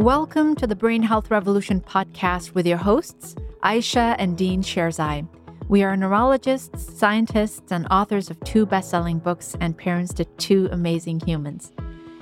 Welcome to the Brain Health Revolution podcast with your hosts, Ayesha and Dean Sherzai. We are neurologists, scientists, and authors of two best selling books and parents to two amazing humans.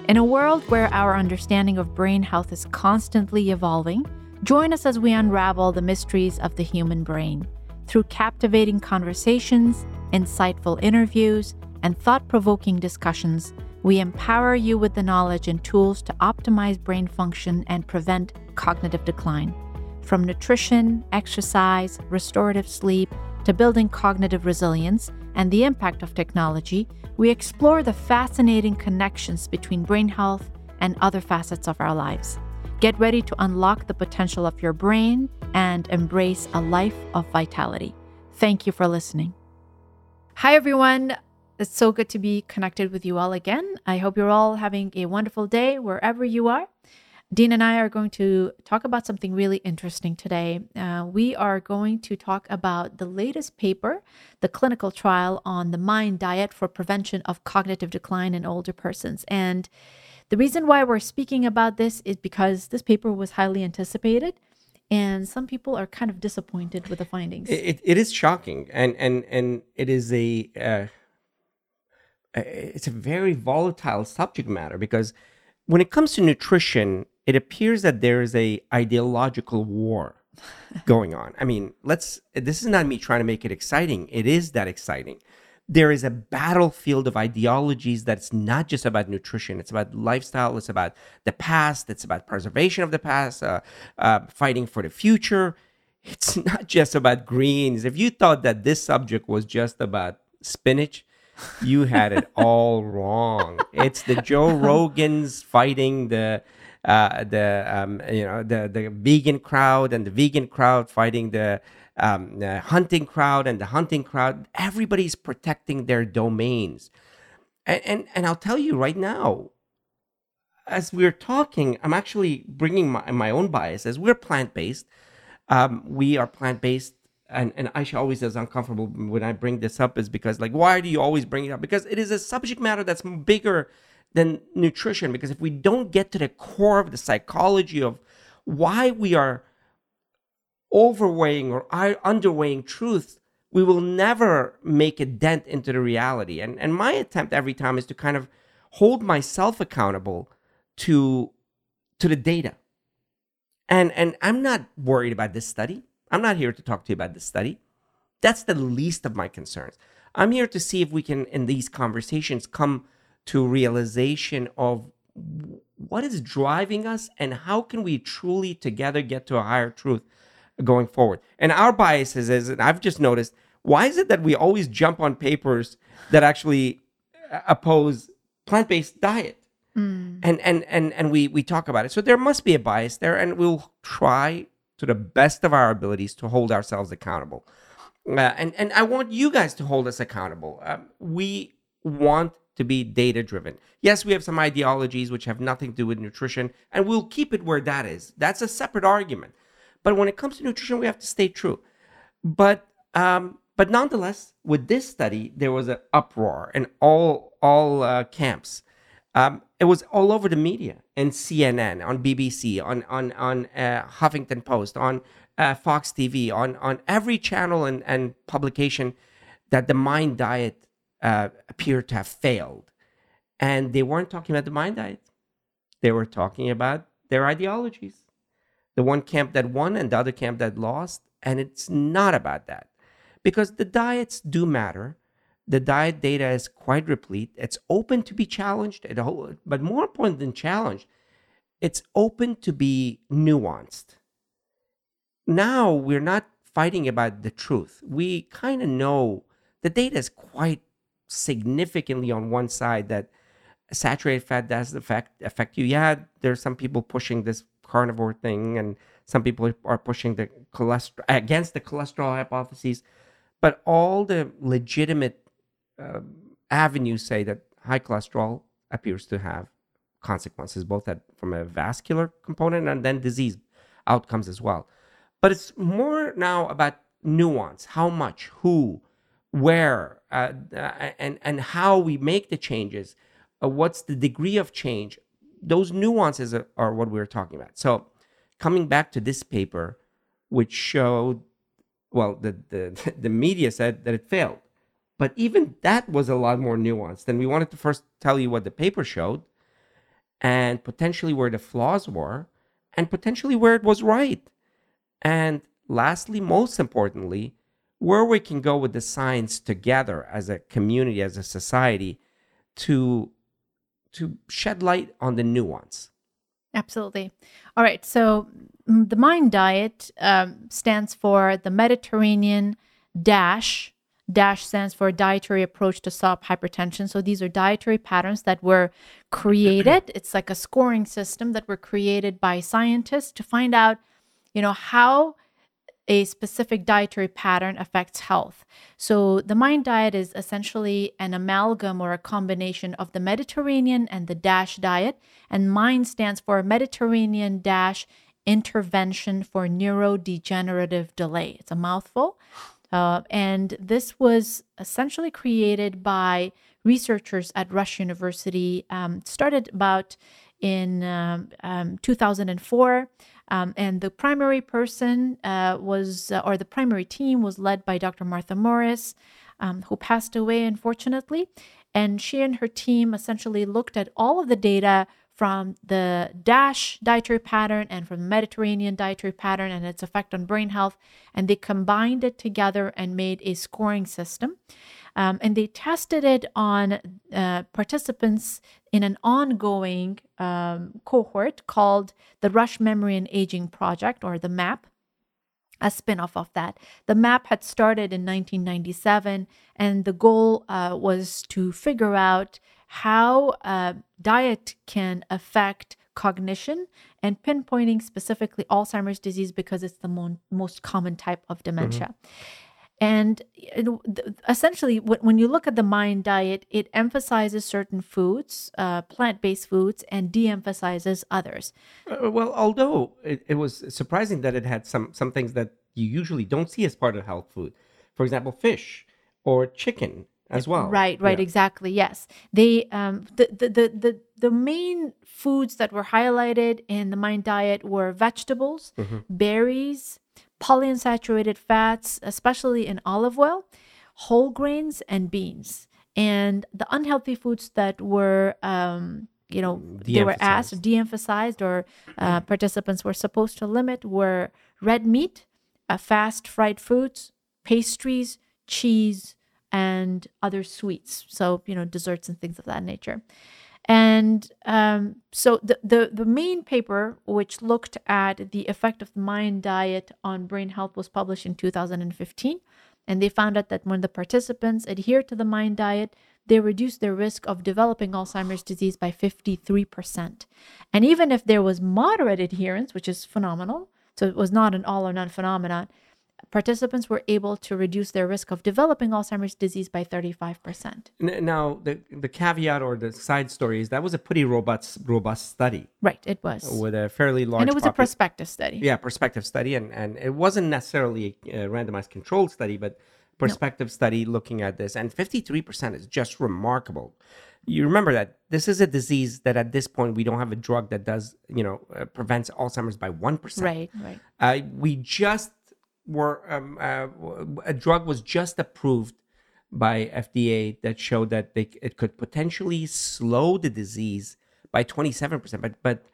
In a world where our understanding of brain health is constantly evolving, join us as we unravel the mysteries of the human brain. Through captivating conversations, insightful interviews, and thought provoking discussions, we empower you with the knowledge and tools to optimize brain function and prevent cognitive decline. From nutrition, exercise, restorative sleep, to building cognitive resilience and the impact of technology, we explore the fascinating connections between brain health and other facets of our lives. Get ready to unlock the potential of your brain and embrace a life of vitality. Thank you for listening. Hi, everyone. It's so good to be connected with you all again. I hope you're all having a wonderful day wherever you are. Dean and I are going to talk about something really interesting today. Uh, we are going to talk about the latest paper, the clinical trial on the mind diet for prevention of cognitive decline in older persons. And the reason why we're speaking about this is because this paper was highly anticipated and some people are kind of disappointed with the findings. It, it is shocking, and and and it is a uh, it's a very volatile subject matter because when it comes to nutrition, it appears that there is a ideological war going on. I mean, let's this is not me trying to make it exciting. It is that exciting. There is a battlefield of ideologies that's not just about nutrition. It's about lifestyle. It's about the past. It's about preservation of the past, uh, uh, fighting for the future. It's not just about greens. If you thought that this subject was just about spinach, you had it all wrong. It's the Joe Rogans fighting the uh, the um, you know the the vegan crowd and the vegan crowd fighting the, um, the hunting crowd and the hunting crowd. Everybody's protecting their domains, and, and and I'll tell you right now, as we're talking, I'm actually bringing my my own bias. As we're plant based, um, we are plant based and and Ayesha always is uncomfortable when I bring this up is because like why do you always bring it up? Because it is a subject matter that's bigger than nutrition. Because if we don't get to the core of the psychology of why we are overweighing or underweighing truth, we will never make a dent into the reality. And and my attempt every time is to kind of hold myself accountable to to the data. And and I'm not worried about this study. I'm not here to talk to you about this study. That's the least of my concerns. I'm here to see if we can, in these conversations, come to realization of what is driving us and how can we truly together get to a higher truth going forward. And our biases is, and I've just noticed, why is it that we always jump on papers that actually uh, oppose plant-based diet? Mm. And and and and we we talk about it. So there must be a bias there, and we'll try to the best of our abilities to hold ourselves accountable. Uh, and, and I want you guys to hold us accountable. Um, we want to be data driven. Yes, we have some ideologies which have nothing to do with nutrition, and we'll keep it where that is. That's a separate argument. But when it comes to nutrition, we have to stay true. But um, but nonetheless, with this study, there was an uproar in all all uh, camps. Um, it was all over the media and CNN, on BBC, on on on uh, Huffington Post, on uh, Fox TV, on on every channel and, and publication that the mind diet uh, appeared to have failed, and they weren't talking about the mind diet; they were talking about their ideologies. The one camp that won and the other camp that lost, and it's not about that, because the diets do matter the diet data is quite replete. It's open to be challenged, but more important than challenged, it's open to be nuanced. Now we're not fighting about the truth. We kind of know the data is quite significantly on one side that saturated fat does affect affect you. Yeah, there's some people pushing this carnivore thing, and some people are pushing the cholesterol against the cholesterol hypotheses. But all the legitimate uh, avenues say that high cholesterol appears to have consequences, both at, from a vascular component and then disease outcomes as well. But it's more now about nuance how much, who, where, uh, uh, and, and how we make the changes. Uh, what's the degree of change? those nuances are, are what we're talking about. So, coming back to this paper, which showed, well, the the the media said that it failed, but even that was a lot more nuanced. And we wanted to first tell you what the paper showed, and potentially where the flaws were, and potentially where it was right, and lastly, most importantly, where we can go with the science together as a community, as a society, to to shed light on the nuance. Absolutely. All right. So mm, the MIND diet um, stands for the Mediterranean Dash. Dash stands for dietary approach to stop hypertension. So these are dietary patterns that were created. it's like a scoring system that were created by scientists to find out, you know, how a specific dietary pattern affects health. So, the MIND diet is essentially an amalgam or a combination of the Mediterranean and the DASH diet. And MIND stands for Mediterranean Dash Intervention for Neurodegenerative Delay. It's a mouthful. Uh, and this was essentially created by researchers at Rush University, um, started about in um, um, 2004. Um, and the primary person uh, was, uh, or the primary team was led by Dr. Martha Morris, um, who passed away, unfortunately. And she and her team essentially looked at all of the data from the DASH dietary pattern and from the Mediterranean dietary pattern and its effect on brain health. And they combined it together and made a scoring system. Um, and they tested it on uh, participants in an ongoing um, cohort called the Rush Memory and Aging Project, or the MAP, a spin-off of that. The MAP had started in 1997, and the goal uh, was to figure out how uh, diet can affect cognition and pinpointing specifically Alzheimer's disease because it's the mo- most common type of dementia. Mm-hmm. And essentially, when you look at the MIND diet, it emphasizes certain foods, uh, plant based foods, and de emphasizes others. Uh, well, although it, it, was surprising that it had some, some things that you usually don't see as part of health food. For example, fish or chicken as well. Right, right, yeah. exactly. Yes. They um the, the the the the main foods that were highlighted in the MIND diet were vegetables, mm-hmm. berries, polyunsaturated fats, especially in olive oil, whole grains, and beans. And the unhealthy foods that were, um, you know, they were asked, de-emphasized, or uh, participants were supposed to limit were red meat, uh, fast fried foods, pastries, cheese, and other sweets. So, you know, desserts and things of that nature. And um, so the, the, the main paper, which looked at the effect of the MIND diet on brain health, was published in 2015. And they found out that when the participants adhered to the MIND diet, they reduced their risk of developing Alzheimer's disease by 53%. And even if there was moderate adherence, which is phenomenal, so it was not an all or none phenomenon, participants were able to reduce their risk of developing Alzheimer's disease by 35%. Now, the, the caveat or the side story is that was a pretty robust robust study. Right, it was. With a fairly large And it was a prospective study. Yeah, prospective study and and it wasn't necessarily a randomized controlled study, but prospective no. study looking at this and 53% is just remarkable. You remember that this is a disease that at this point we don't have a drug that does, you know, uh, prevents Alzheimer's by 1%. Right, right. Uh, we just were um, uh, a drug was just approved by FDA that showed that they, it could potentially slow the disease by 27%, but but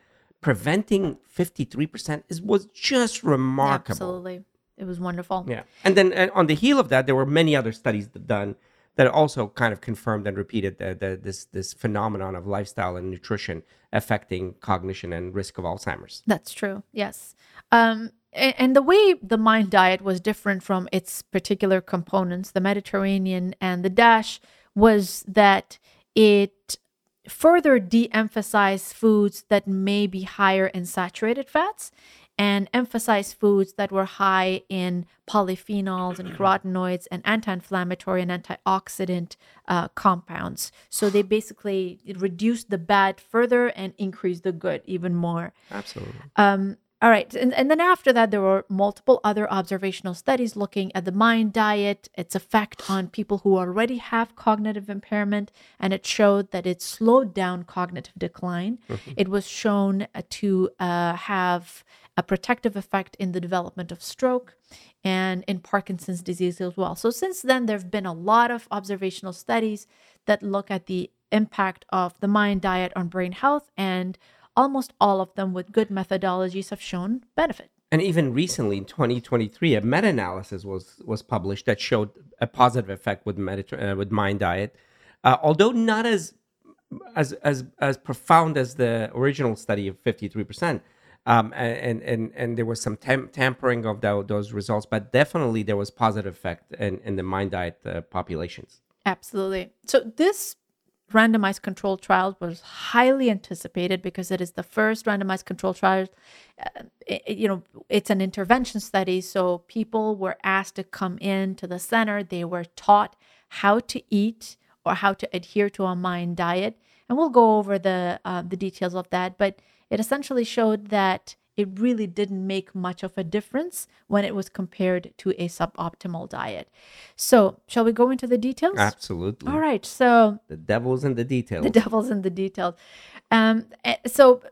preventing 53% is was just remarkable. Absolutely. It was wonderful. Yeah. And then and on the heel of that there were many other studies done that also kind of confirmed and repeated the, the, this this phenomenon of lifestyle and nutrition affecting cognition and risk of Alzheimer's. That's true. Yes. Um, and the way the MIND diet was different from its particular components, the Mediterranean and the DASH, was that it further de emphasized foods that may be higher in saturated fats and emphasized foods that were high in polyphenols and carotenoids and anti inflammatory and antioxidant uh, compounds. So they basically reduced the bad further and increased the good even more. Absolutely. Um, All right. And, and then after that, there were multiple other observational studies looking at the mind diet, its effect on people who already have cognitive impairment. And it showed that it slowed down cognitive decline. It was shown uh, to uh, have a protective effect in the development of stroke and in Parkinson's disease as well. So, since then, there have been a lot of observational studies that look at the impact of the mind diet on brain health, and almost all of them with good methodologies have shown benefit. And even recently, in 2023, a meta-analysis was was published that showed a positive effect with Mediter- uh, with mind diet, uh, although not as as as as profound as the original study of 53 percent. Um, and and and there was some tam- tampering of tho- those results, but definitely there was positive effect in, in the mind diet uh, populations. Absolutely. So this randomized controlled trial was highly anticipated because it is the first randomized controlled trial. Uh, it- you know, it's an intervention study, so people were asked to come in to the center. They were taught how to eat or how to adhere to a mind diet, and we'll go over the uh, the details of that. But it essentially showed that it really didn't make much of a difference when it was compared to a suboptimal diet. So, shall we go into the details? Absolutely, All right. So, the devil's in the details. the devil's in the details. Um, eh, so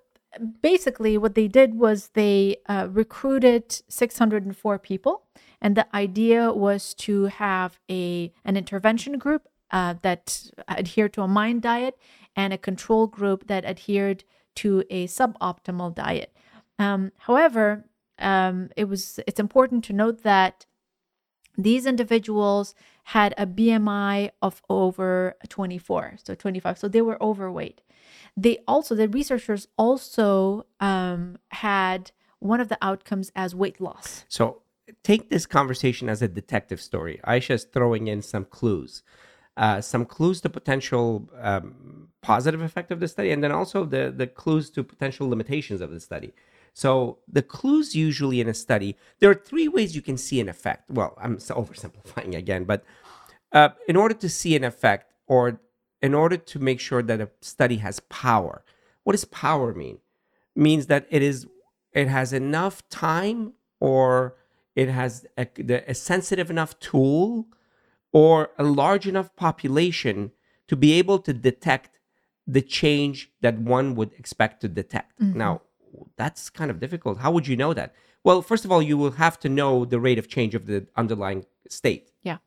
basically, what they did was they uh, recruited 604 people, and the idea was to have a an intervention group uh, that adhered to a mind diet and a control group that adhered to a suboptimal diet. Um, however, um, it was it's important to note that these individuals had a BMI of over 24, so 25. So they were overweight. They also, the researchers also um, had one of the outcomes as weight loss. So take this conversation as a detective story. Ayesha's throwing in some clues, uh, some clues to potential um, positive effect of the study, and then also the the clues to potential limitations of the study. So the clues usually in a study, there are three ways you can see an effect. Well, I'm oversimplifying again, but uh, in order to see an effect, or in order to make sure that a study has power, what does power mean? Means that it is it has enough time or it has a, a sensitive enough tool or a large enough population to be able to detect the change that one would expect to detect. Now, that's kind of difficult. How would you know that? Well, first of all, you will have to know the rate of change of the underlying state. Yeah.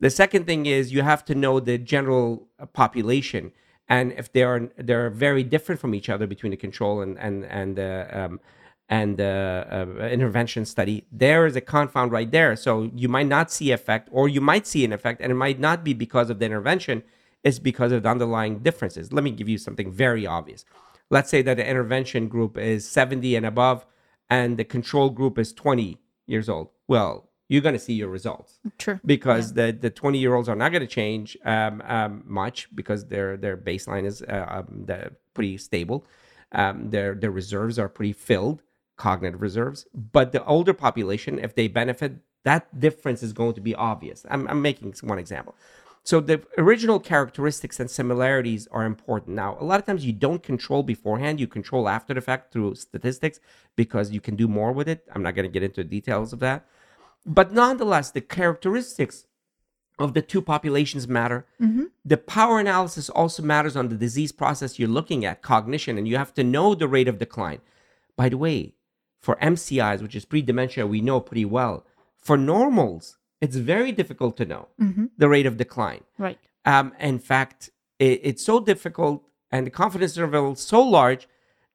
The second thing is you have to know the general uh, population, and if they are they're very different from each other between the control and and and uh, um, and uh, uh, intervention study, there is a confound right there. So you might not see effect, or you might see an effect, and it might not be because of the intervention. It's because of the underlying differences. Let me give you something very obvious. Let's say that the intervention group is 70 and above, and the control group is 20 years old. Well, you're going to see your results True. because the the 20 year olds are not going to change um, um, much because their their baseline is uh, um, pretty stable. Um, their their reserves are pretty filled, cognitive reserves. But the older population, if they benefit, that difference is going to be obvious. I'm, I'm making one example. So the original characteristics and similarities are important. Now, a lot of times you don't control beforehand; you control after the fact through statistics because you can do more with it. I'm not going to get into the details of that, but nonetheless, the characteristics of the two populations matter. Mm-hmm. The power analysis also matters on the disease process you're looking at, cognition, and you have to know the rate of decline. By the way, for MCIs, which is pre dementia, we know pretty well. For normals, it's very difficult to know the rate of decline. Right. Um, in fact, it, it's so difficult and the confidence interval is so large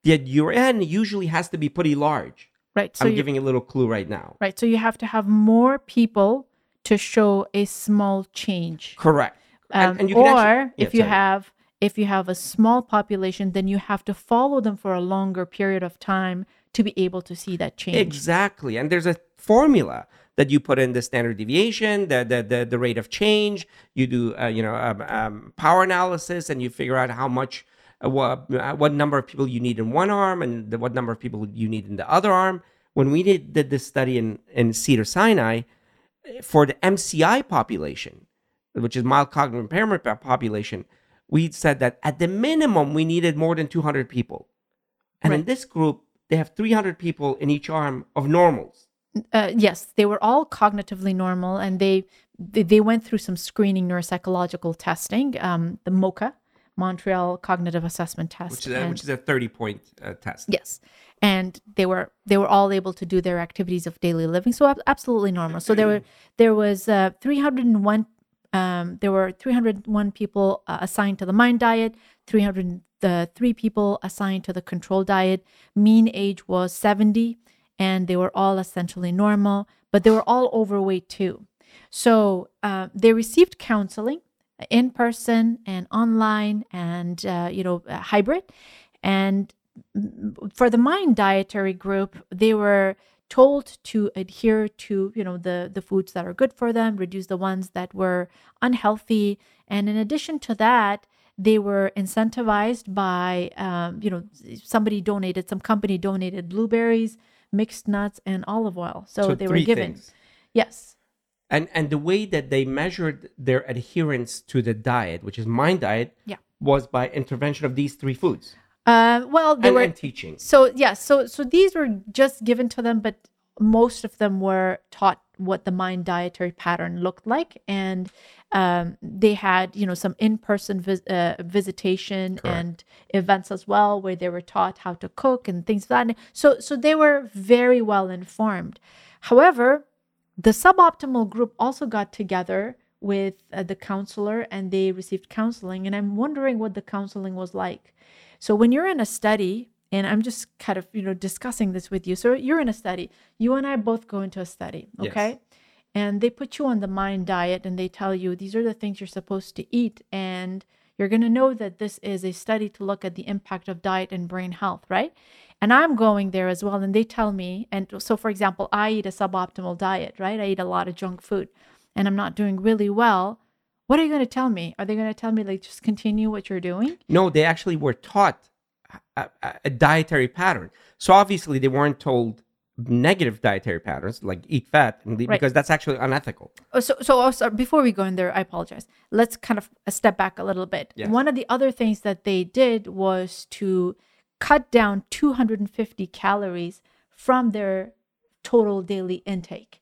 that your n usually has to be pretty large. Right. So I'm you, giving a little clue right now. right. So you have to have more people to show a small change. Correct. Um, can or actually- if you sorry. have if you have a small population, then you have to follow them for a longer period of time to be able to see that change. Exactly. And there's a formula that you put in the standard deviation, the the the, the rate of change. You do uh, you know um, um, power analysis, and you figure out how much. Uh, what, uh, what number of people you need in one arm and the, what number of people you need in the other arm. When we did, did this study in, in Cedars-Sinai, for the MCI population, which is mild cognitive impairment population, we said that at the minimum we needed more than 200 people. And in this group, they have 300 people in each arm of normals. Uh, yes, they were all cognitively normal, and they they, they went through some screening neuropsychological testing, um, the MOCA, Montreal Cognitive Assessment Test, which is a, and- which is a 30 point uh, test. Yes, and they were they were all able to do their activities of daily living, so absolutely normal. So there were there was uh, 301 um, there were 301 people uh, assigned to the mind diet, 303 people assigned to the control diet. Mean age was 70, and they were all essentially normal, but they were all overweight too. So uh, they received counseling in person and online and uh, you know uh, hybrid and for the mind dietary group they were told to adhere to you know the the foods that are good for them reduce the ones that were unhealthy and in addition to that they were incentivized by um, you know somebody donated some company donated blueberries mixed nuts and olive oil so, So they were given things. yes And and the way that they measured their adherence to the diet, which is mind diet, Yeah. was by intervention of these three foods uh, well they and, were and teaching. So yeah, so so these were just given to them, but most of them were taught what the mind dietary pattern looked like, and um, they had you know some in-person vis- uh, visitation and events as well, where they were taught how to cook and things like that. So so they were very well informed. However, the suboptimal group also got together with uh, the counselor and they received counseling and i'm wondering what the counseling was like so when you're in a study and i'm just kind of you know discussing this with you so you're in a study you and i both go into a study Yes. And they put you on the mind diet and they tell you these are the things you're supposed to eat and you're going to know that this is a study to look at the impact of diet and brain health right? And i'm going there as well and they tell me and so for example i eat a suboptimal diet right? I eat a lot of junk food and i'm not doing really well. What are you going to tell me? Are they going to tell me like just continue what you're doing? No, they actually were taught a, a dietary pattern. So obviously they weren't told negative dietary patterns like eat fat and leave, Right. because that's actually unethical. Oh, so so also, before we go in there, I apologize. Let's kind of uh, step back a little bit. Yes. One of the other things that they did was to cut down 250 calories from their total daily intake.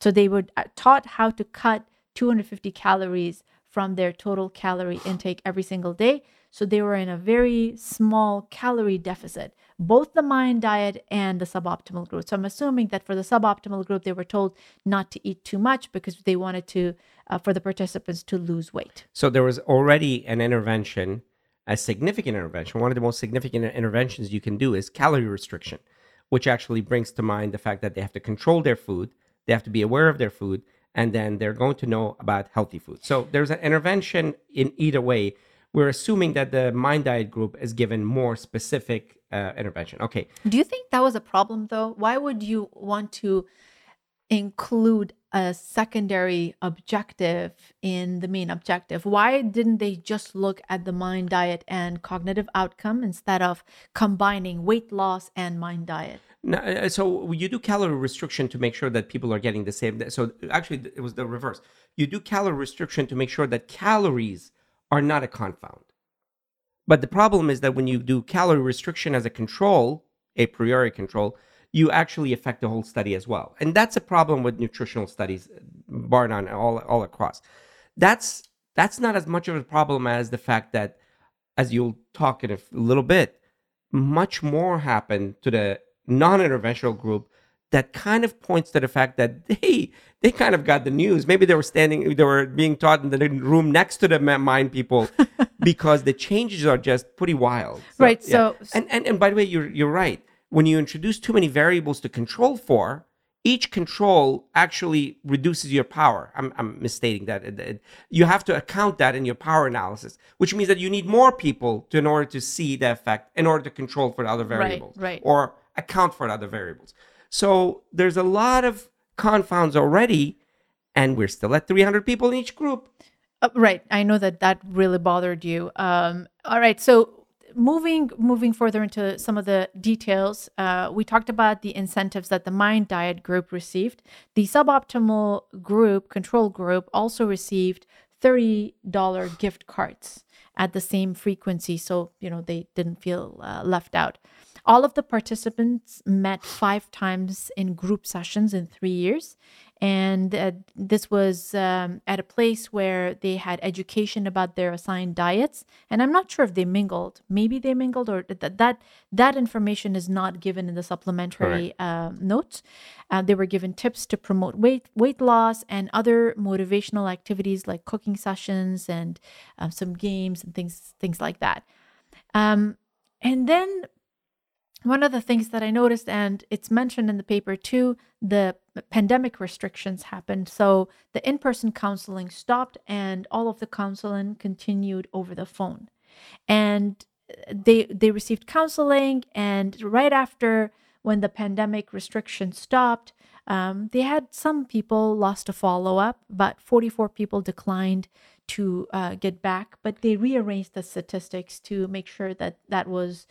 So they were uh, taught how to cut 250 calories from their total calorie intake every single day. So they were in a very small calorie deficit, both the mind diet and the suboptimal group. So I'm assuming that for the suboptimal group, they were told not to eat too much because they wanted to, uh, for the participants to lose weight. So there was already an intervention, a significant intervention. One of the most significant interventions you can do is calorie restriction, which actually brings to mind the fact that they have to control their food, they have to be aware of their food, and then they're going to know about healthy food. So there's an intervention in either way. We're assuming that the mind diet group is given more specific uh, intervention. Okay, Do you think that was a problem though? Why would you want to include a secondary objective in the main objective? Why didn't they just look at the mind diet and cognitive outcome instead of combining weight loss and mind diet? No, uh, so you do calorie restriction to make sure that people are getting the same. So actually, it was the reverse. You do calorie restriction to make sure that calories are not a confound. But the problem is that when you do calorie restriction as a control, a priori control, you actually affect the whole study as well. And that's a problem with nutritional studies, bar none, all all across. That's that's not as much of a problem as the fact that, as you'll talk in a little bit, much more happened to the non-interventional group that kind of points to the fact that they they kind of got the news. Maybe they were standing, they were being taught in the room next to the mind people because the changes are just pretty wild. Right, so- and, and and by the way, you're you're right. When you introduce too many variables to control for, each control actually reduces your power. I'm, I'm misstating that. You have to account that in your power analysis, which means that you need more people to, in order to see the effect, in order to control for the other variables, right. or account for the other variables. So there's a lot of confounds already, and we're still at 300 people in each group. Uh, right. I know that that really bothered you. Um, all right. So moving moving further into some of the details, uh, we talked about the incentives that the Mind Diet group received. The suboptimal group, control group, also received thirty dollar gift cards at the same frequency, so you know they didn't feel uh, left out. All of the participants met five times in group sessions in three years. And uh, this was um, at a place where they had education about their assigned diets. And I'm not sure if they mingled. Maybe they mingled, or that that, that information is not given in the supplementary uh, notes. Uh, they were given tips to promote weight weight loss and other motivational activities like cooking sessions and uh, some games and things things like that. Um, and then one of the things that I noticed, and it's mentioned in the paper too, the pandemic restrictions happened. So the in person counseling stopped, and all of the counseling continued over the phone. And they they received counseling, and right after when the pandemic restrictions stopped, um, they had some people lost a follow up, but 44 people declined to uh, get back, but they rearranged the statistics to make sure that that was,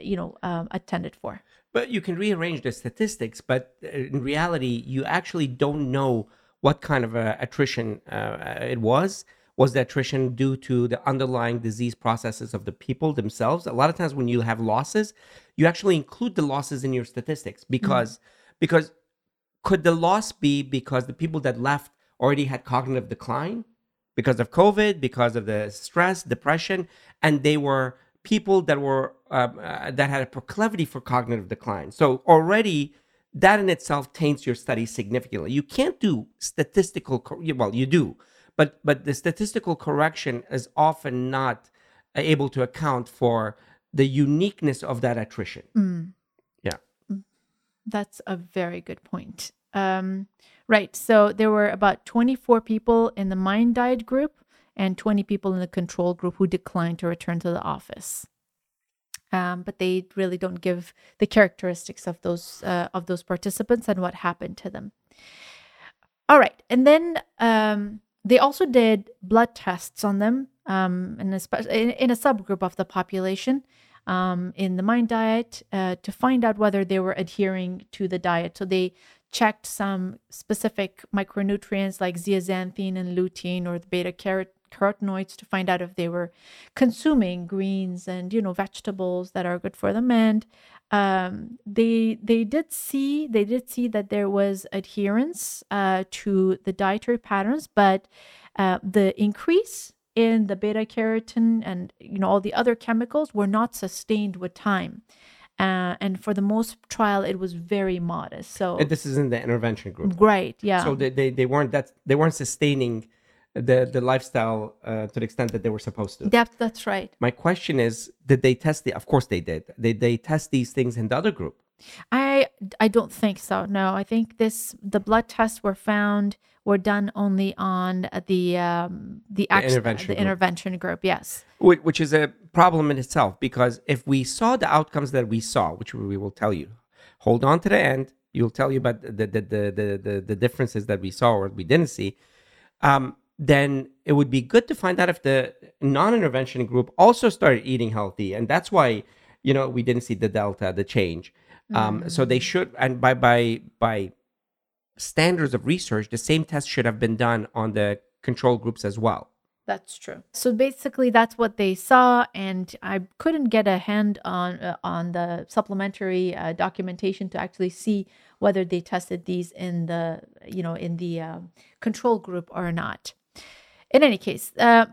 you know, um, attended for. But you can rearrange the statistics, but uh, in reality, you actually don't know what kind of uh, attrition uh, it was. Was the attrition due to the underlying disease processes of the people themselves? A lot of times, when you have losses, you actually include the losses in your statistics because mm-hmm. because could the loss be because the people that left already had cognitive decline? because of COVID, because of the stress, depression, and they were people that were um, uh, that had a proclivity for cognitive decline. So already that in itself taints your study significantly. You can't do statistical well, you do, but but the statistical correction is often not able to account for the uniqueness of that attrition. Mm. Yeah, mm. that's a very good point. Um, right. So there were about 24 people in the mind diet group and 20 people in the control group who declined to return to the office. Um, but they really don't give the characteristics of those uh, of those participants and what happened to them. All right, and then um, they also did blood tests on them um, in, a in, a subgroup of the population um, in the mind diet uh, to find out whether they were adhering to the diet. So they checked some specific micronutrients like zeaxanthin and lutein or the beta carotenoids to find out if they were consuming greens and you know vegetables that are good for them. And um, they they did see they did see that there was adherence uh, to the dietary patterns but uh, the increase in the beta carotene and you know all the other chemicals were not sustained with time. Uh, and for the most trial it was very modest. So and this is in the intervention group. Right yeah. So they, they, they weren't that they weren't sustaining the the lifestyle uh, to the extent that they were supposed to That that's right my question is did they test the of course they did did they test these things in the other group I I don't think so. No, I think this the blood tests were found were done only on the um, the, the intervention the group. intervention group. Yes, which is a problem in itself because if we saw the outcomes that we saw, which we will tell you, hold on to the end. You'll tell you about the the the the the, the differences that we saw or we didn't see. Um, then it would be good to find out if the non-intervention group also started eating healthy, and that's why you know we didn't see the delta, the change. Um, mm-hmm. So they should, and by by by standards of research, the same test should have been done on the control groups as well. That's true. So basically, that's what they saw, and I couldn't get a hand on uh, on the supplementary uh, documentation to actually see whether they tested these in the you know in the uh, control group or not. In any case, uh,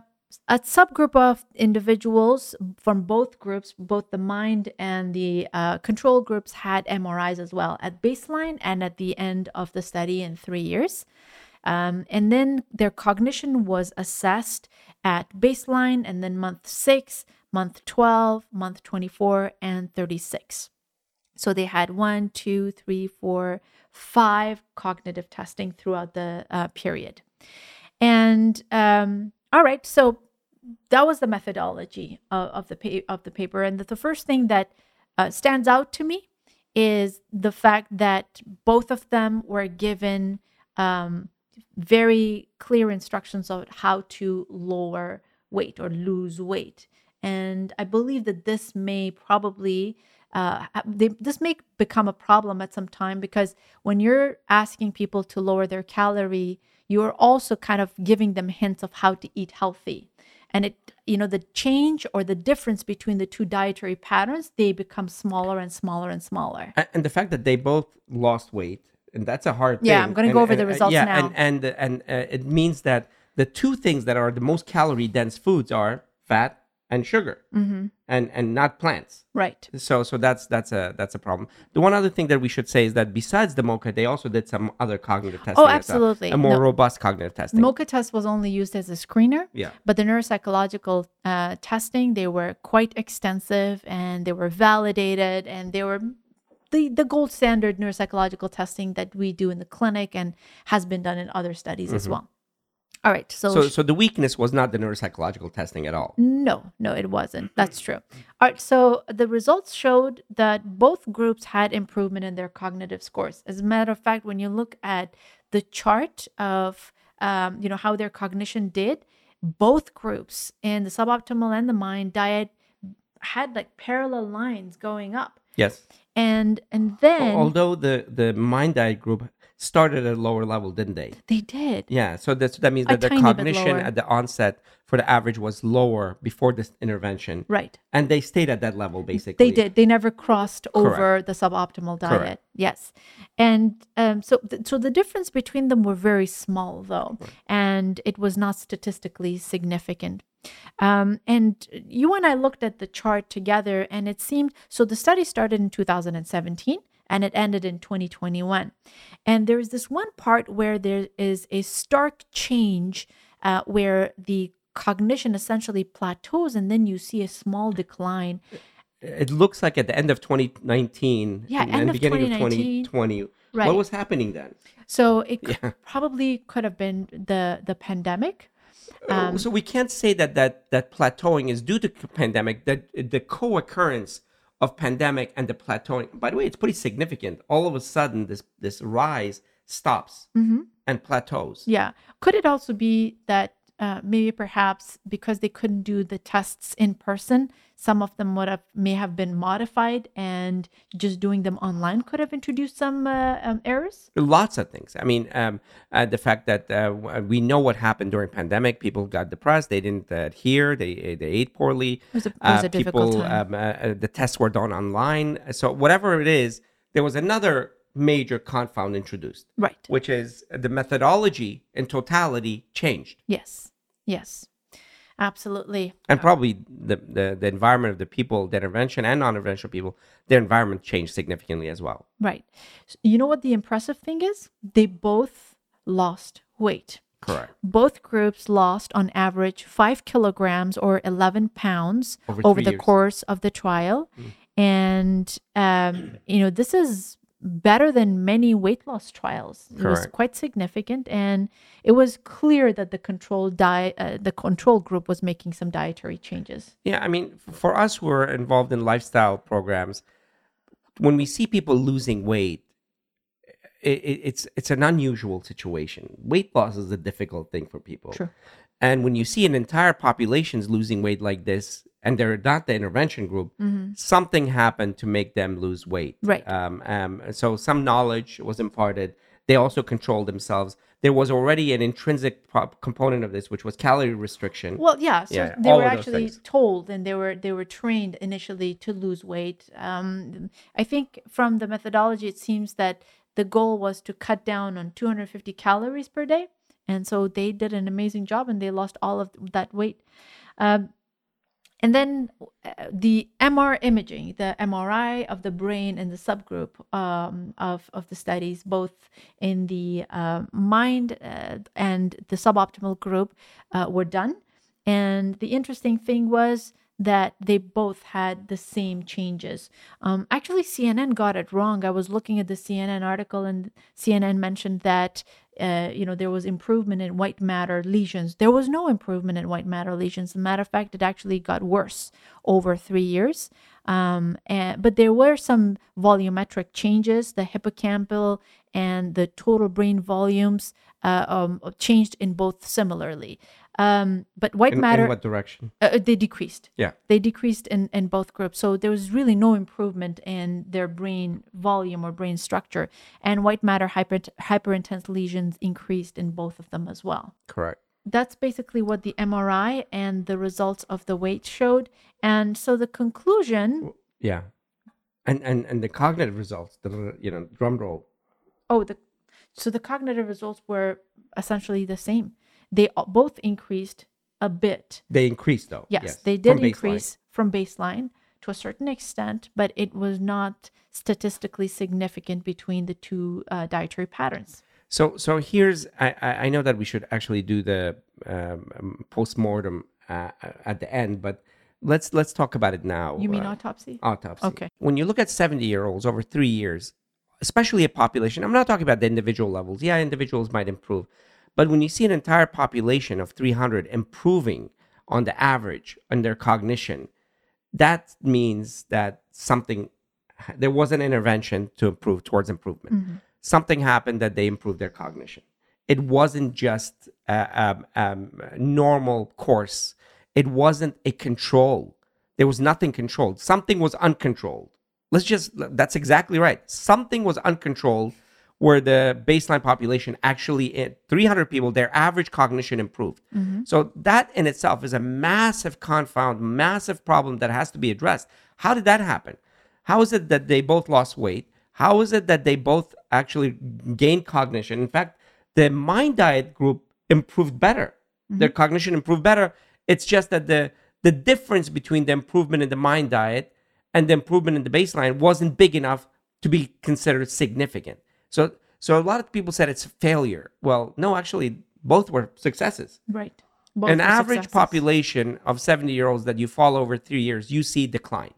a subgroup of individuals from both groups, both the mind and the uh, control groups, had MRIs as well at baseline and at the end of the study in three years. Um, and then their cognition was assessed at baseline and then month six, month 12, month 24, and 36. So they had one, two, three, four, five cognitive testing throughout the uh, period. And um, all right, so that was the methodology of, of the pa- of the paper, and the, the first thing that uh, stands out to me is the fact that both of them were given um, very clear instructions on how to lower weight or lose weight, and I believe that this may probably uh, they, this may become a problem at some time because when you're asking people to lower their calorie, you are also kind of giving them hints of how to eat healthy. And it you know the change or the difference between the two dietary patterns they become smaller and smaller and smaller. And the fact that they both lost weight and that's a hard thing. Yeah, I'm gonna And- go over and- the uh, results yeah now. and and and uh, it means that the two things that are the most calorie dense foods are fat and sugar mm-hmm. and and not plants. Right. So so that's that's a that's a problem. The one other thing that we should say is that besides the MOCA they also did some other cognitive testing Oh, absolutely. a more No. robust cognitive testing. MOCA test was only used as a screener yeah. but the neuropsychological uh, testing they were quite extensive and they were validated and they were the, the gold standard neuropsychological testing that we do in the clinic and has been done in other studies as well all right so, so so the weakness was not the neuropsychological testing at all? No no it wasn't. That's true. All right so the results showed that both groups had improvement in their cognitive scores. As a matter of fact when you look at the chart of um, you know how their cognition did both groups in the suboptimal and the mind diet had like parallel lines going up. Yes. And and then although the the mind diet group started at a lower level didn't they they did Yeah, so that's, that means that the cognition at the onset for the average was lower before this intervention, right and they stayed at that level basically. They did. They never crossed over the suboptimal diet. Correct. Yes, and um, so th- so the difference between them were very small though, and it was not statistically significant. Um, and you and I looked at the chart together, and it seemed so. The study started in 2017 and it ended in 2021. And there is this one part where there is a stark change uh, where the cognition essentially plateaus, and then you see a small decline It looks like at the end of 2019, Yeah, and of beginning 2019. of 2020, Right. what was happening then? So it c- probably could have been the the pandemic. Um, so we can't say that that that plateauing is due to pandemic. That the co-occurrence of pandemic and the plateauing. By the way, it's pretty significant. All of a sudden, this this rise stops mm-hmm. and plateaus. Yeah. Could it also be that uh, maybe perhaps because they couldn't do the tests in person, some of them would have may have been modified, and just doing them online could have introduced some uh, um, errors. lots of things i mean um, uh, the fact that uh, we know what happened during pandemic people got depressed they didn't adhere they they ate poorly It was a, it was a difficult people time. um, uh, uh, the tests were done online so whatever it is there was another major confound introduced right. which is the methodology in totality changed Yes. Yes. Absolutely. and probably the, the, the environment of the people the intervention and non-intervention people their environment changed significantly as well Right. You know what the impressive thing is? They both lost weight. correct Both groups lost on average five kilograms or 11 pounds Over over, the years. Mm. course of the trial. And, um, you know, this is better than many weight loss trials. It was quite significant. And it was clear that the control diet, uh, the control group was making some dietary changes. Yeah, I mean, for us who are involved in lifestyle programs, when we see people losing weight, it, it, it's it's an unusual situation. Weight loss is a difficult thing for people, True. and when you see an entire population's losing weight like this, and they're not the intervention group, something happened to make them lose weight. Right. Um, um, so some knowledge was imparted. They also controlled themselves. There was already an intrinsic pro- component of this, which was calorie restriction. Well, yeah. So Yeah, they were actually told, and they were they were trained initially to lose weight. Um, I think from the methodology, it seems that the goal was to cut down on 250 calories per day, and so they did an amazing job, and they lost all of that weight. Um, and then uh, the MR imaging, the MRI of the brain in the subgroup um, of, of the studies, both in the uh, mind uh, and the suboptimal group, uh, were done. And the interesting thing was that they both had the same changes. Um, actually, CNN got it wrong. I was looking at the CNN article, and CNN mentioned that uh, you know there was improvement in white matter lesions. There was no improvement in white matter lesions. As a matter of fact, it actually got worse over three years. Um, and, but there were some volumetric changes. The hippocampal and the total brain volumes uh, um, changed in both similarly. Um, but white in, matter in what direction? uh, they decreased. Yeah. They decreased in, in both groups. So there was really no improvement in their brain volume or brain structure. And white matter hyper, hyperintense lesions increased in both of them as well. Correct. that's basically what the MRI and the results of the weight showed. And so the conclusion, Yeah. And and and the cognitive results, the you know, drum roll. oh, the so the cognitive results were essentially the same. They both increased a bit. They increased though. Yes, they did from baseline. increase from baseline to a certain extent, but it was not statistically significant between the two uh, dietary patterns. So so here's I I know that we should actually do the um, um, postmortem uh, at the end, but let's let's talk about it now. You mean uh, autopsy? autopsy. Okay. When you look at 70 year olds over three years, especially a population, I'm not talking about the individual levels. Yeah, individuals might improve. But when you see an entire population of 300 improving on the average on their cognition, that means that something, there was an intervention to improve towards improvement. Something happened that they improved their cognition. It wasn't just a um, um, normal course. It wasn't a control. There was nothing controlled. Something was uncontrolled. Let's just, that's exactly right. Something was uncontrolled where the baseline population actually, in 300 people, their average cognition improved. Mm-hmm. So that in itself is a massive confound, massive problem that has to be addressed. How did that happen? How is it that they both lost weight? How is it that they both actually gained cognition? In fact, the mind diet group improved better. Mm-hmm. Their cognition improved better. It's just that the the difference between the improvement in the mind diet and the improvement in the baseline wasn't big enough to be considered significant. So so a lot of people said it's a failure. Well, no, actually both were successes. Right. Both An average successes. population of 70 year olds that you follow over three years, you see decline.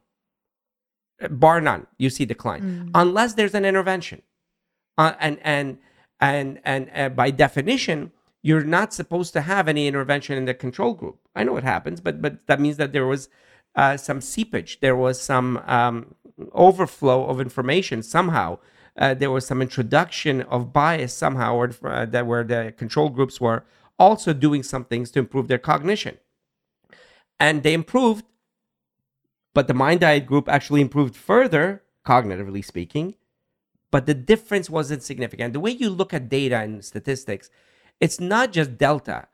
Bar none, you see decline. Unless there's an intervention. Uh, and and and and uh, by definition, you're not supposed to have any intervention in the control group. I know it happens, but but that means that there was uh, some seepage, there was some um, overflow of information somehow. Uh, there was some introduction of bias somehow, or uh, that where the control groups were also doing some things to improve their cognition, and they improved. But the mind diet group actually improved further, cognitively speaking, but the difference wasn't significant. The way you look at data and statistics, it's not just delta.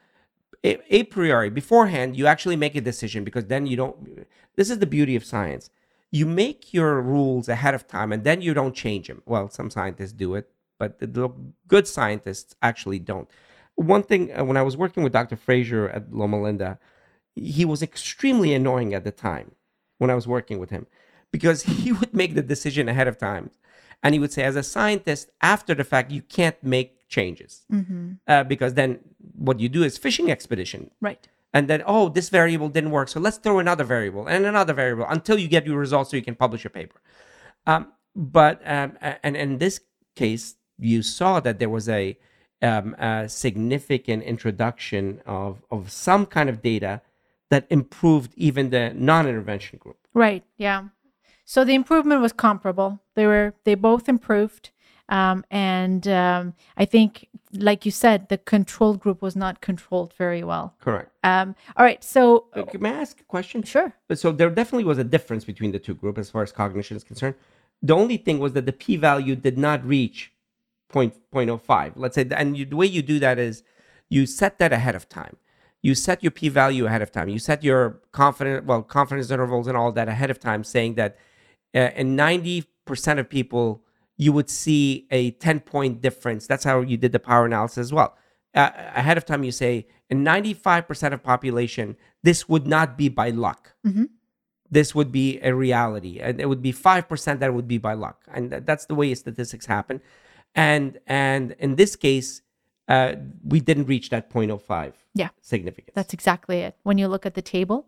A, a priori, beforehand, you actually make a decision because then you don't. This is the beauty of science. You make your rules ahead of time and then you don't change them. Well, some scientists do it, but the, good scientists actually don't. One thing, uh, when I was working with Dr. Fraser at Loma Linda, he was extremely annoying at the time when I was working with him because he would make the decision ahead of time. And he would say, as a scientist, after the fact, you can't make changes uh, because then what you do is fishing expedition. Right. And then, oh, this variable didn't work. So let's throw another variable and another variable until you get your results so you can publish your paper. Um, but, um, and in this case, you saw that there was a, um, a significant introduction of, of some kind of data that improved even the non intervention group. Right. Yeah. So the improvement was comparable. They were they both improved, um, and um, I think, like you said, the control group was not controlled very well. Correct. Um, all right. So Uh, May I ask a question? sure. so there definitely was a difference between the two groups as far as cognition is concerned. The only thing was that the p-value did not reach point, 0.05. Let's say, and you, the way you do that is you set that ahead of time. You set your p-value ahead of time. You set your confidence, well, confidence intervals and all that ahead of time, saying that uh, in 90% of people, you would see a 10-point difference. That's how you did the power analysis as well. Uh, ahead of time, you say in 95% of population, this would not be by luck this would be a reality and it would be 5% that would be by luck and that's the way statistics happen and and in this case uh, we didn't reach that 0.05 Yeah. significance That's exactly it. When you look at the table,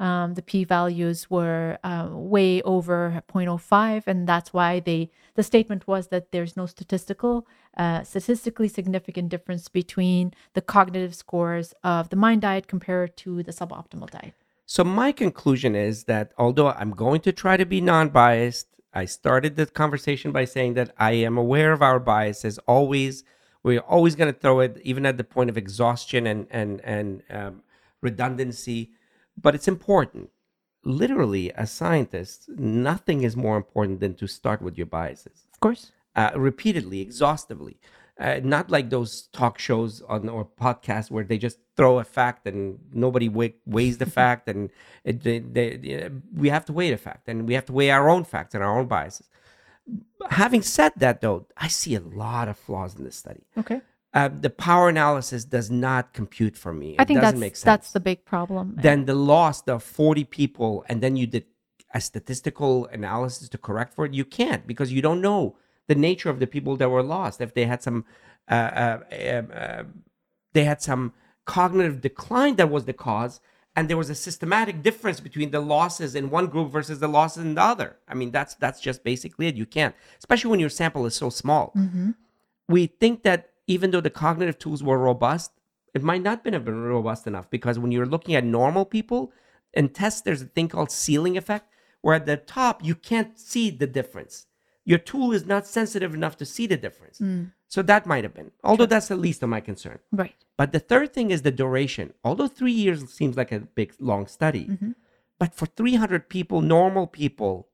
um, the p values were uh, way over 0.05, and that's why they the statement was that there's no statistical uh, statistically significant difference between the cognitive scores of the mind diet compared to the suboptimal diet. so my conclusion is that although i'm going to try to be non-biased i started the conversation by saying that i am aware of our biases always we're always going to throw it even at the point of exhaustion and and and um, redundancy but it's important literally as scientists nothing is more important than to start with your biases Of course. uh, repeatedly exhaustively Uh, not like those talk shows on or podcasts where they just throw a fact and nobody weigh, weighs the fact, and it, they, they, we have to weigh the fact, and we have to weigh our own facts and our own biases. Having said that, though, I see a lot of flaws in this study. Okay. Uh, the power analysis does not compute for me. It I think doesn't that's make sense. that's the big problem. then the loss, the 40 people, and then you did a statistical analysis to correct for it. You can't because you don't know the nature of the people that were lost. If they had some, uh, uh, um, uh, they had some cognitive decline that was the cause, and there was a systematic difference between the losses in one group versus the losses in the other. I mean, that's that's just basically it. You can't, especially when your sample is so small. Mm-hmm. We think that even though the cognitive tools were robust, it might not have been robust enough because when you're looking at normal people in tests, there's a thing called ceiling effect, where at the top you can't see the difference. Your tool is not sensitive enough to see the difference. Mm. So that might have been, although that's the least of my concern. Right. But the third thing is the duration. Although three years seems like a big, long study, Mhm. but for 300 people, normal people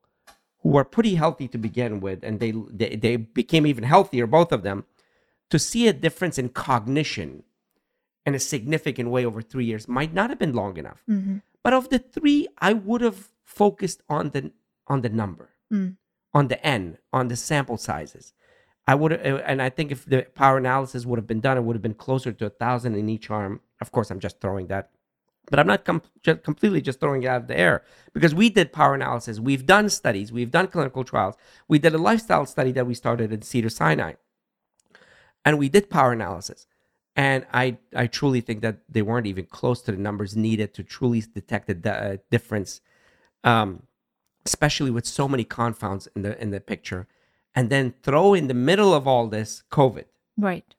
who were pretty healthy to begin with, and they, they, they became even healthier, both of them, to see a difference in cognition in a significant way over three years might not have been long enough. Mhm. But of the three, I would have focused on the on the number, Mm. on the n, on the sample sizes. I would, and I think if the power analysis would have been done, it would have been closer to a thousand in each arm. Of course, I'm just throwing that, but I'm not com- just completely just throwing it out of the air because we did power analysis. We've done studies, we've done clinical trials. We did a lifestyle study that we started at Cedars-Sinai, and we did power analysis. And I, I truly think that they weren't even close to the numbers needed to truly detect the uh, difference, um, especially with so many confounds in the in the picture. And then throw in the middle of all this COVID, Right.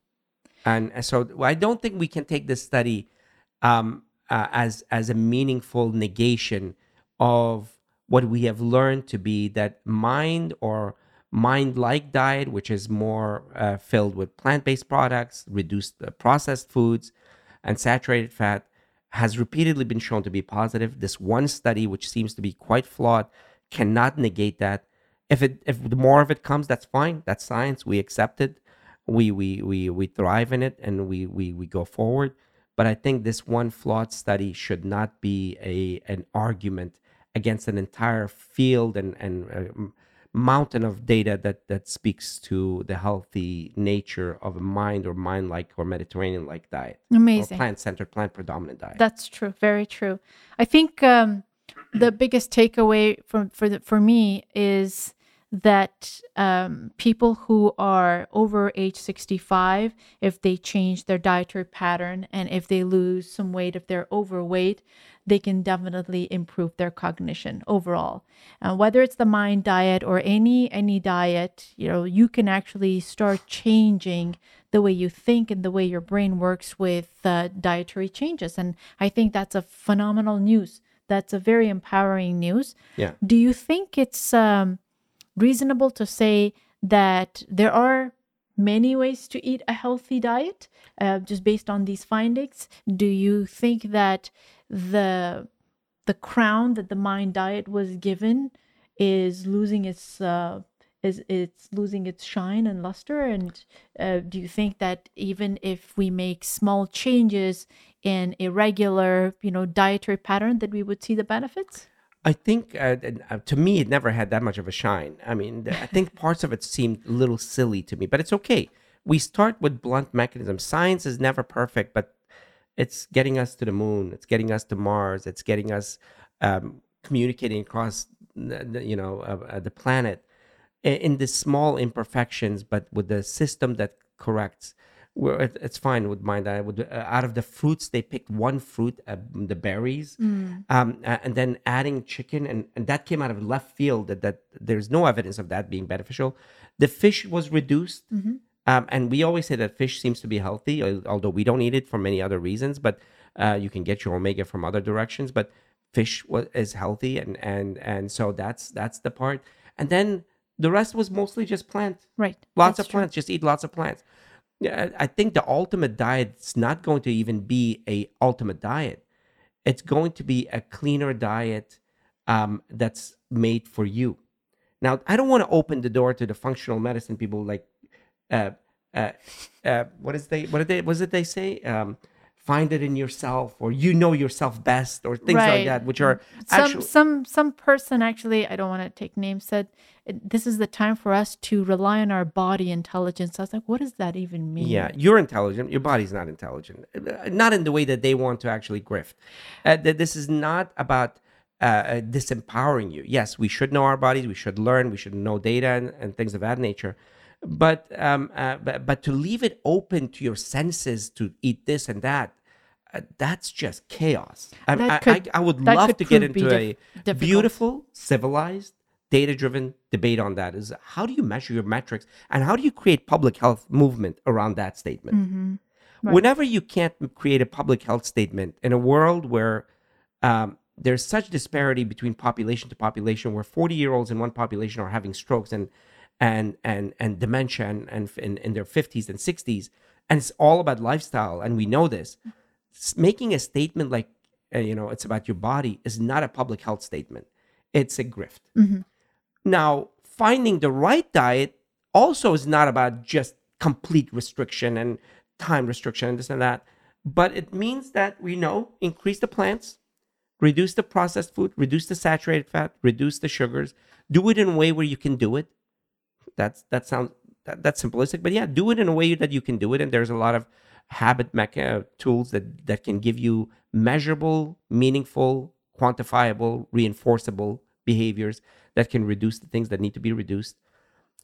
and and so I don't think we can take this study um, uh, as as a meaningful negation of what we have learned to be that mind or mind like diet, which is more uh, filled with plant based products, reduced uh, processed foods, and saturated fat, has repeatedly been shown to be positive. This one study, which seems to be quite flawed, cannot negate that. If it if more of it comes, that's fine. That's science. We accept it. We we we we thrive in it, and we we we go forward. But I think this one flawed study should not be a an argument against an entire field and and uh, mountain of data that that speaks to the healthy nature of a mind or mind like or Mediterranean like diet Amazing. plant centered, plant predominant diet. That's true. Very true. I think um, the biggest takeaway from for the, for me is that um, people who are over age 65 if they change their dietary pattern and if they lose some weight if they're overweight they can definitely improve their cognition overall. Uh, whether it's the mind diet or any any diet you know you can actually start changing the way you think and the way your brain works with uh, dietary changes. And i think that's a phenomenal news. That's a very empowering news. Yeah. do you think it's um, reasonable to say that there are many ways to eat a healthy diet uh, just based on these findings. Do you think that the the crown that the mind diet was given is losing its uh, is it's losing its shine and luster? And uh, do you think that even if we make small changes in a regular you know dietary pattern that we would see the benefits I think uh, uh, to me it never had that much of a shine. I mean, I think parts of it seemed a little silly to me, but it's okay. We start with blunt mechanisms. Science is never perfect, but it's getting us to the moon. It's getting us to Mars. It's getting us um, communicating across, the, you know, uh, uh, the planet in, in the small imperfections, but with the system that corrects. Where it, it's fine with mine. I would uh, out of the fruits they picked one fruit, uh, the berries, um, a- and then adding chicken, and, and that came out of left field. That, that there's no evidence of that being beneficial. The fish was reduced, um, and we always say that fish seems to be healthy, although we don't eat it for many other reasons. But uh, you can get your omega from other directions. But fish was, is healthy, and and and so that's that's the part. And then the rest was mostly just plant. right Lots that's of true. plants. Just eat lots of plants. Yeah, I think the ultimate diet is not going to even be a ultimate diet. It's going to be a cleaner diet um, that's made for you. Now, I don't want to open the door to the functional medicine people like uh, uh, uh, what is they what did they was it they say um, find it in yourself or you know yourself best or things like that which are some actually some some person actually i don't want to take names said "It- this is the time for us to rely on our body intelligence i was like what does that even mean Yeah, you're intelligent. Your body's not intelligent. Not in the way that they want to actually grift. Uh, this is not about uh, uh, disempowering you. Yes, we should know our bodies. We should learn. We should know data and, and things of that nature. But, um, uh, but but to leave it open to your senses to eat this and that, uh, that's just chaos. I, That could- I, I would love to get into dif- a difficult. beautiful, civilized, data-driven debate on that. Is how do you measure your metrics and how do you create public health movement around that statement? Mm-hmm. Right. Whenever you can't create a public health statement in a world where um, there's such disparity between population to population, where 40 year olds in one population are having strokes and and and and dementia and, and in, in their 50s and 60s, and it's all about lifestyle, and we know this. Making a statement like uh, you know it's about your body is not a public health statement; it's a grift. Mhm. Now, finding the right diet also is not about just complete restriction and time restriction and this and that, but it means that we know increase the plants, reduce the processed food, reduce the saturated fat, reduce the sugars, do it in a way where you can do it. That's that sounds that, that's simplistic, but yeah, do it in a way that you can do it. And there's a lot of habit mecha tools that that can give you measurable, meaningful, quantifiable, reinforceable behaviors that can reduce the things that need to be reduced.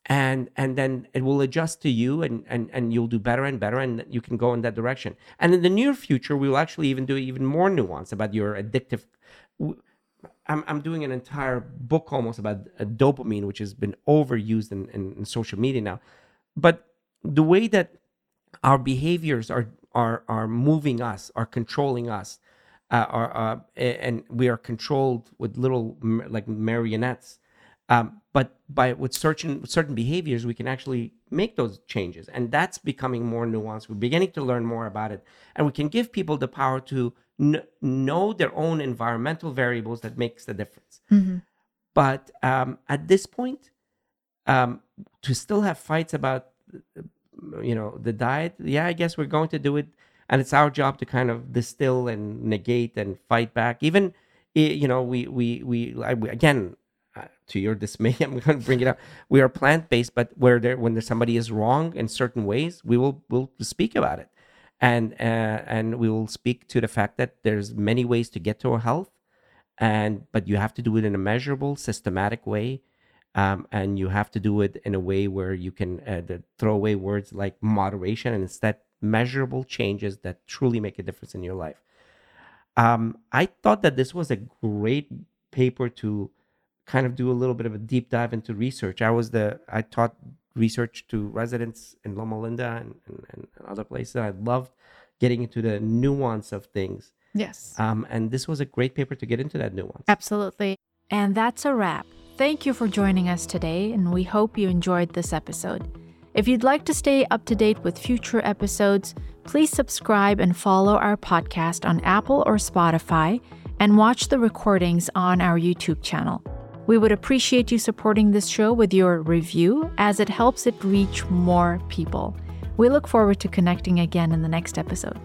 And and then it will adjust to you and and and you'll do better and better and you can go in that direction. And in the near future we will actually even do even more nuance about your addictive i'm, I'm doing an entire book almost about uh, dopamine which has been overused in, in, in social media now. But the way that our behaviors are are are moving us are controlling us uh, are uh, and we are controlled with little like marionettes um, but by with certain certain behaviors we can actually make those changes. And that's becoming more nuanced. We're beginning to learn more about it. And we can give people the power to kn- know their own environmental variables that makes the difference. Mhm. but um, at this point um, to still have fights about uh, you know the diet yeah i guess we're going to do it. And it's our job to kind of distill and negate and fight back. Even you know we we we, I, we again uh, to your dismay i'm going to bring it up. We are plant-based but where there when there somebody is wrong in certain ways we will will speak about it. And uh, and we will speak to the fact that there's many ways to get to our health and but you have to do it in a measurable systematic way um, and you have to do it in a way where you can uh, the, throw away words like moderation and instead measurable changes that truly make a difference in your life. Um, i thought that this was a great paper to kind of do a little bit of a deep dive into research i was the i taught research to residents in loma linda and, and, and other places i loved getting into the nuance of things yes um, and this was a great paper to get into that nuance Absolutely. And that's a wrap. Thank you for joining us today, and we hope you enjoyed this episode. If you'd like to stay up to date with future episodes, please subscribe and follow our podcast on Apple or Spotify and watch the recordings on our YouTube channel. We would appreciate you supporting this show with your review as it helps it reach more people. We look forward to connecting again in the next episode.